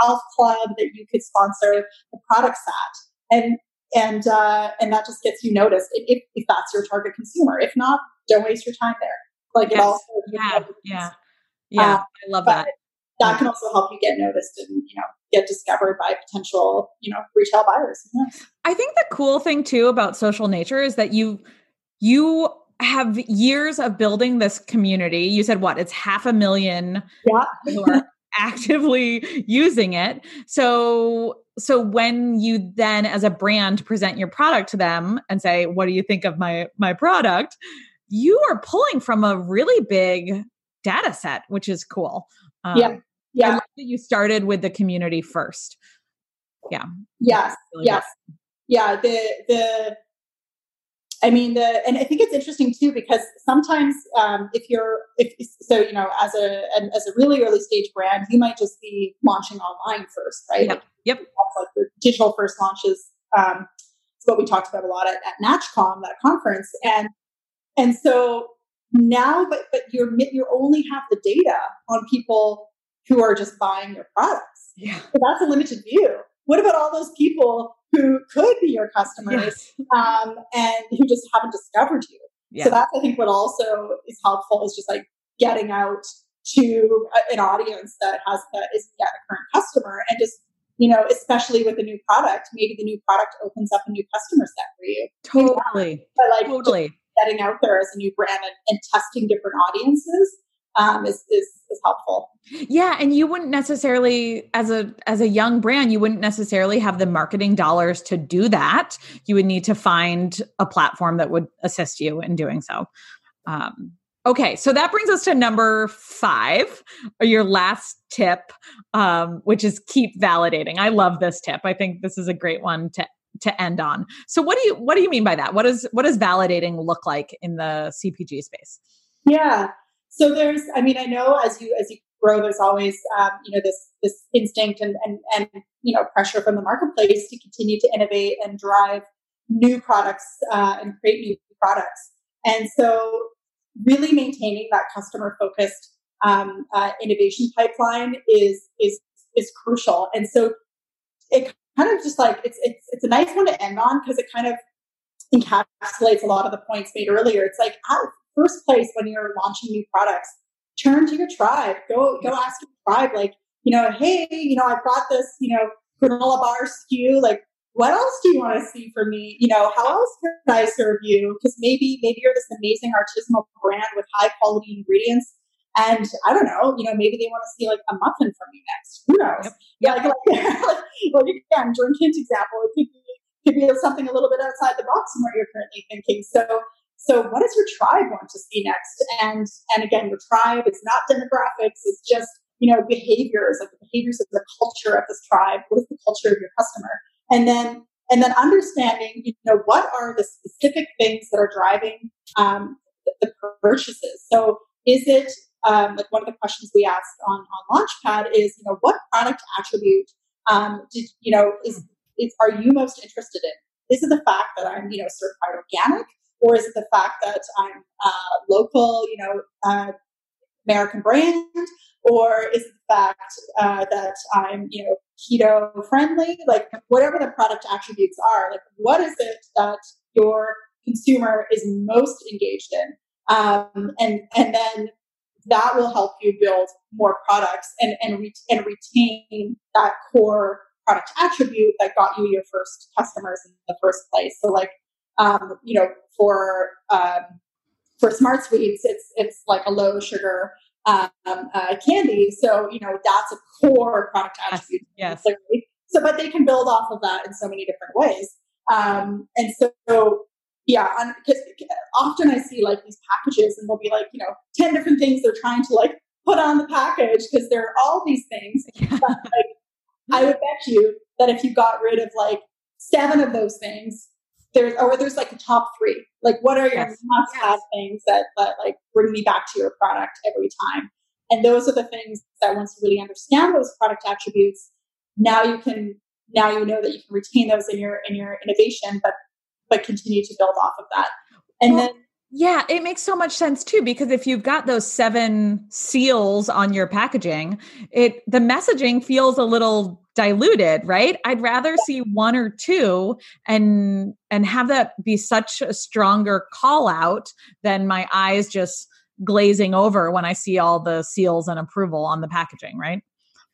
health club that you could sponsor the products at, and and uh, and that just gets you noticed if, if that's your target consumer. If not, don't waste your time there. Like yes. it also yeah yeah yeah uh, I love that that can also help you get noticed and you know get discovered by potential you know retail buyers. I think the cool thing too about social nature is that you you have years of building this community. You said what it's half a million yeah. who are [laughs] actively using it. So so when you then as a brand present your product to them and say what do you think of my my product? you are pulling from a really big data set which is cool. Um, yeah yeah you started with the community first. Yeah. Yes. Really yes. good. yeah the the I mean the and I think it's interesting too because sometimes um, if you're if so you know as a as a really early stage brand you might just be launching online first right? Yep, yep. like digital first launches um, it's what we talked about a lot at, at NatchCom that conference and and so now but but you're you only have the data on people who are just buying your products. Yeah. So that's a limited view. What about all those people who could be your customers yes. um, and who just haven't discovered you? Yeah. So that's, I think, what also is helpful is just like getting out to an audience that has that is yet a current customer and just you know especially with a new product maybe the new product opens up a new customer set for you totally but like totally getting out there as a new brand and, and testing different audiences um, is, is is helpful. Yeah, and you wouldn't necessarily, as a as a young brand, you wouldn't necessarily have the marketing dollars to do that. You would need to find a platform that would assist you in doing so. Um, okay, so that brings us to number five, or your last tip, um, which is keep validating. I love this tip. I think this is a great one to to end on. So what do you what do you mean by that? What does what does validating look like in the CPG space? Yeah. So there's, I mean, I know as you as you grow, there's always um, you know this this instinct and and and you know pressure from the marketplace to continue to innovate and drive new products uh, and create new products. And so, really maintaining that customer focused um, uh, innovation pipeline is is is crucial. And so, it kind of just like it's it's it's a nice one to end on because it kind of encapsulates a lot of the points made earlier. It's like at first place when you're launching new products, turn to your tribe. Go go ask your tribe, like you know, hey, you know, I've got this, you know, granola bar SKU. Like, what else do you want to see from me? You know, how else can I serve you? Because maybe maybe you're this amazing artisanal brand with high quality ingredients. And I don't know, you know, maybe they want to see like a muffin from you next. Who knows? Yeah, [laughs] like, like, like, again, Jordan Hint example, it could be could be something a little bit outside the box from what you're currently thinking. So so what does your tribe want to see next? And and again, your tribe is not demographics, it's just, you know, behaviors, like the behaviors of the culture of this tribe. What is the culture of your customer? And then and then understanding, you know, what are the specific things that are driving um, the, purchases. So is it um, like one of the questions we asked on, on Launchpad is, you know, what product attribute um, did you know is is are you most interested in? Is it the fact that I'm, you know, certified organic? Or is it the fact that I'm uh, local, you know, uh, American brand, or is it the fact uh, that I'm, you know, keto friendly? Like whatever the product attributes are, like what is it that your consumer is most engaged in, um, and and then that will help you build more products and and, re- and retain that core product attribute that got you your first customers in the first place. So like um, you know, for um, for smart sweets, it's it's like a low sugar um, uh, candy. So you know that's a core product attribute. Yes. Clearly. So, but they can build off of that in so many different ways. Um, and so, so yeah, because often I see like these packages, and they'll be like you know ten different things they're trying to like put on the package because there are all these things. [laughs] But, like, I would bet you that if you got rid of like seven of those things, there's or there's like a top three. Like what are your yes. must have yes. things that, that like bring me back to your product every time? And those are the things that once you really understand those product attributes, now you can now you know that you can retain those in your in your innovation, but but continue to build off of that. And well, then yeah, it makes so much sense too because if you've got those seven seals on your packaging, it the messaging feels a little diluted, right? I'd rather see one or two and and have that be such a stronger call out than my eyes just glazing over when I see all the seals and approval on the packaging, right?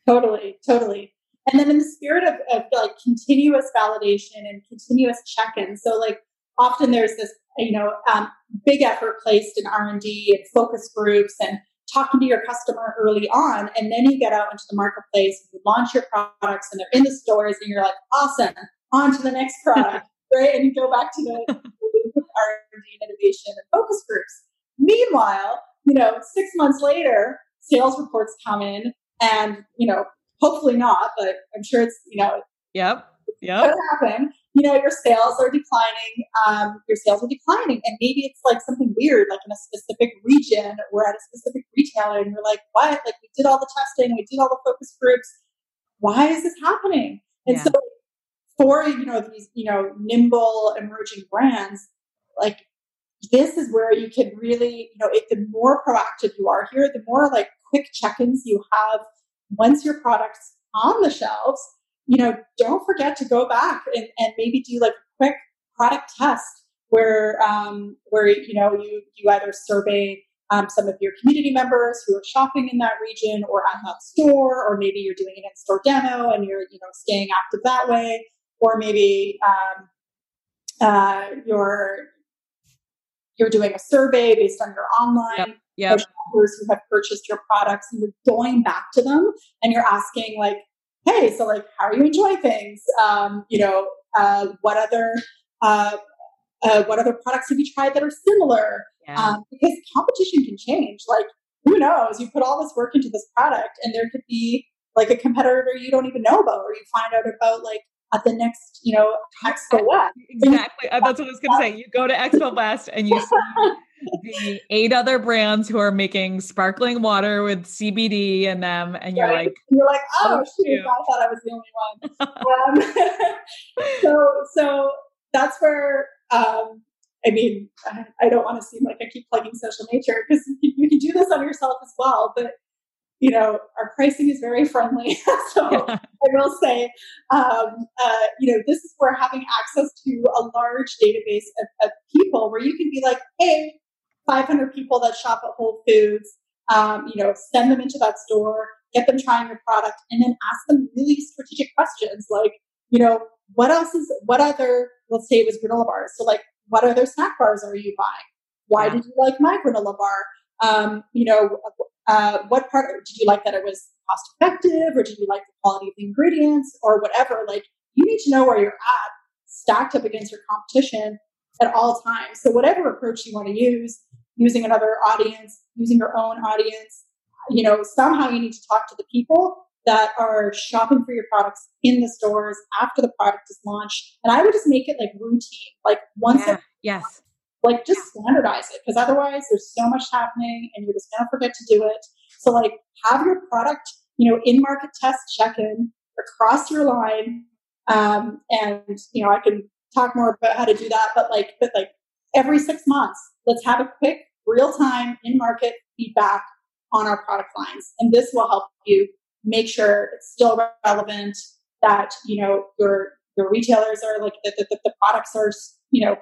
Totally, totally. And then in the spirit of, of like continuous validation and continuous check-in, so like often there's this you know um, big effort placed in r&d and focus groups and talking to your customer early on. And then you get out into the marketplace and you launch your products and they're in the stores and you're like awesome on to the next [laughs] product right? And you go back to the r&d and innovation and focus groups. Meanwhile you know six months later sales reports come in and you know hopefully not but i'm sure it's you know yep yep. happen you know, your sales are declining, um, your sales are declining. And maybe it's like something weird, like in a specific region or at a specific retailer, and you're like, what? Like we did all the testing, we did all the focus groups. Why is this happening? And yeah. so for, you know, these, you know, nimble emerging brands, like this is where you can really, you know, if the more proactive you are here, the more like quick check-ins you have once your product's on the shelves you know, don't forget to go back and, and maybe do like a quick product test where um, where you know you you either survey um, some of your community members who are shopping in that region or at that store, or maybe you're doing an in-store demo and you're you know staying active that way, or maybe um, uh, you're you're doing a survey based on your online yep. Yep. shoppers who have purchased your products, and you're going back to them and you're asking like, hey, so like, how are you enjoying things? Um, you know, uh, what other uh, uh, what other products have you tried that are similar? Yeah. Um, because competition can change. Like, who knows? You put all this work into this product, and there could be like a competitor you don't even know about, or you find out about like at the next, you know, Expo West. [laughs] Exactly. That's what I was going to say. You go to Expo West and you see [laughs] the eight other brands who are making sparkling water with CBD in them, and you're right. like, you're like, oh, oh shoot, I thought I was the only one. [laughs] um, so, so that's where um, I mean, I don't want to seem like I keep plugging social nature because you can do this on yourself as well. But you know, our pricing is very friendly. [laughs] so yeah. I will say, um, uh, you know, this is where having access to a large database of, of, people where you can be like, hey, 500 people that shop at Whole Foods, um, you know, send them into that store, get them trying your product, and then ask them really strategic questions like, you know, what else is, what other, let's say it was granola bars. So, like, what other snack bars are you buying? Why yeah. did you like my granola bar? Um, you know, uh, what part did you like that it was cost effective, or did you like the quality of the ingredients, or whatever? Like, you need to know where you're at, stacked up against your competition at all times. So, whatever approach you want to use, using another audience, using your own audience. You know, somehow you need to talk to the people that are shopping for your products in the stores after the product is launched. And I would just make it like routine, like once yeah, yes. Like just standardize it because otherwise there's so much happening and you're just gonna forget to do it. So like have your product, you know, in market test check in across your line. Um, and you know, I can talk more about how to do that, but like but like every six months, let's have a quick real time in market feedback on our product lines. And this will help you make sure it's still relevant, that, you know, your, your retailers are like, that the, the products are, you know,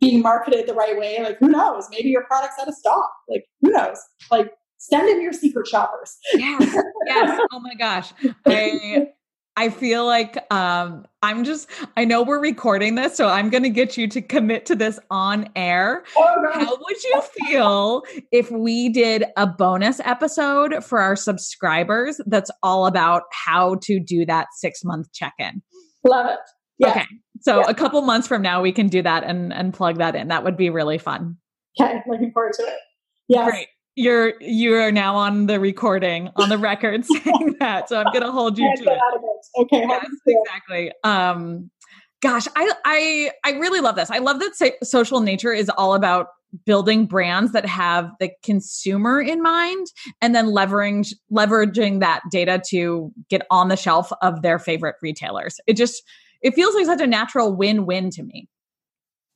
being marketed the right way. Like, who knows? Maybe your product's out of stock. Like, who knows? Like, send in your secret shoppers. yes. Yes. [laughs] Oh my gosh. I I feel like um, I'm just, I know we're recording this, so I'm going to get you to commit to this on air. Oh, no. How would you feel if we did a bonus episode for our subscribers that's all about how to do that six month check in? Love it. Yes. Okay. So yes. a couple months from now, we can do that and, and plug that in. That would be really fun. Okay. Looking forward to it. Yeah. Great you're you are now on the recording on the record [laughs] saying that so i'm gonna hold you to it. it. okay yes, exactly um gosh i i i really love this i love that social nature is all about building brands that have the consumer in mind and then leveraging leveraging that data to get on the shelf of their favorite retailers it just it feels like such a natural win-win to me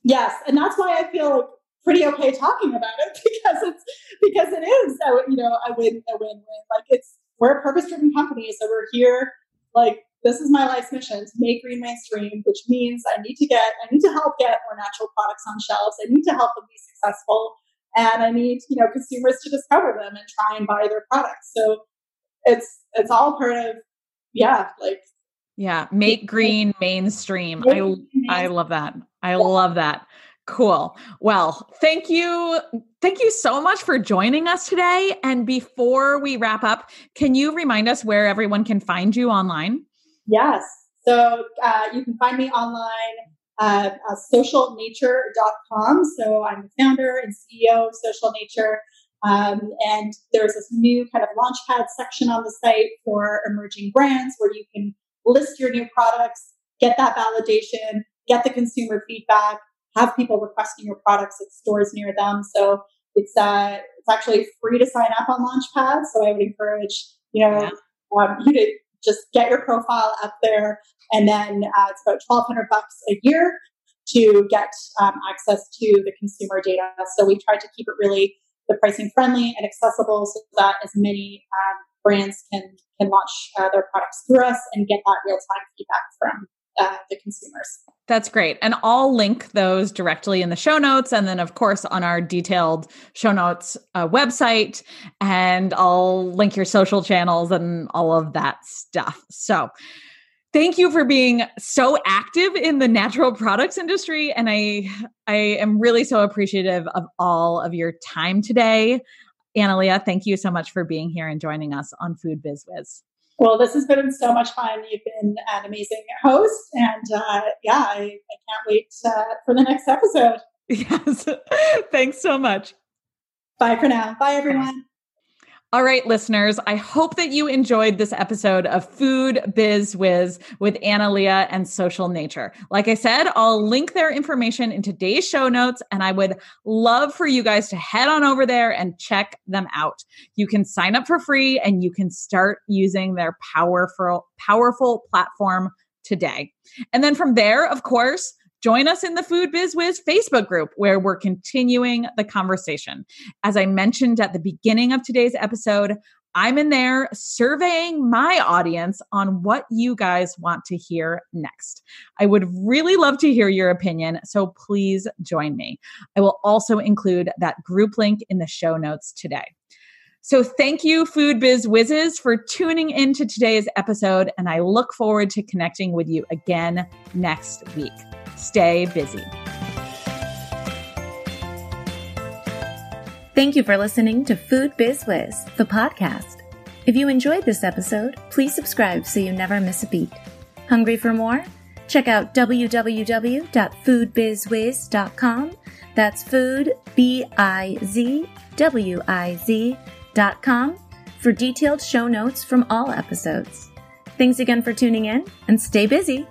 yes and that's why i feel pretty okay talking about it [laughs] because it's because it is a, you know a win a win win. Like it's we're a purpose driven company, so we're here. Like this is my life's mission to make green mainstream, which means I need to get I need to help get more natural products on shelves. I need to help them be successful, and I need you know consumers to discover them and try and buy their products. So it's it's all part of yeah like yeah make green mainstream. I. I love that. I love that. Cool. Well, thank you. Thank you so much for joining us today. And before we wrap up, can you remind us where everyone can find you online? Yes. So uh, you can find me online at uh, socialnature.com. So I'm the founder and CEO of Social Nature. Um, and there's this new kind of launchpad section on the site for emerging brands where you can list your new products, get that validation, get the consumer feedback, have people requesting your products at stores near them. So it's uh, it's actually free to sign up on Launchpad. So I would encourage you know yeah. um, you to just get your profile up there, and then uh, it's about twelve hundred bucks a year to get um, access to the consumer data. So we try to keep it really the pricing friendly and accessible, so that as many um, brands can can launch uh, their products through us and get that real time feedback from uh, the consumers. That's great. And I'll link those directly in the show notes. And then, of course, on our detailed show notes uh, website. And I'll link your social channels and all of that stuff. So, thank you for being so active in the natural products industry. And I, I am really so appreciative of all of your time today. Analia, thank you so much for being here and joining us on Food Biz Wiz. Well, this has been so much fun. You've been an amazing host. And uh, yeah, I, I, can't wait uh, for the next episode. [laughs] Yes. Thanks so much. Bye for now. Bye, everyone. All right, listeners, I hope that you enjoyed this episode of Food Biz Wiz with Analia and Social Nature. Like I said, I'll link their information in today's show notes, and I would love for you guys to head on over there and check them out. You can sign up for free and you can start using their powerful, powerful platform today. And then from there, of course, Join us in the Food Biz Wiz Facebook group where we're continuing the conversation. As I mentioned at the beginning of today's episode, I'm in there surveying my audience on what you guys want to hear next. I would really love to hear your opinion, so please join me. I will also include that group link in the show notes today. So thank you, Food Biz Whizzes, for tuning into today's episode, and I look forward to connecting with you again next week. Stay busy. Thank you for listening to Food Biz Wiz, the podcast. If you enjoyed this episode, please subscribe so you never miss a beat. Hungry for more? Check out www.foodbizwiz.com. That's food, B I Z W I Z com for detailed show notes from all episodes. Thanks again for tuning in and stay busy.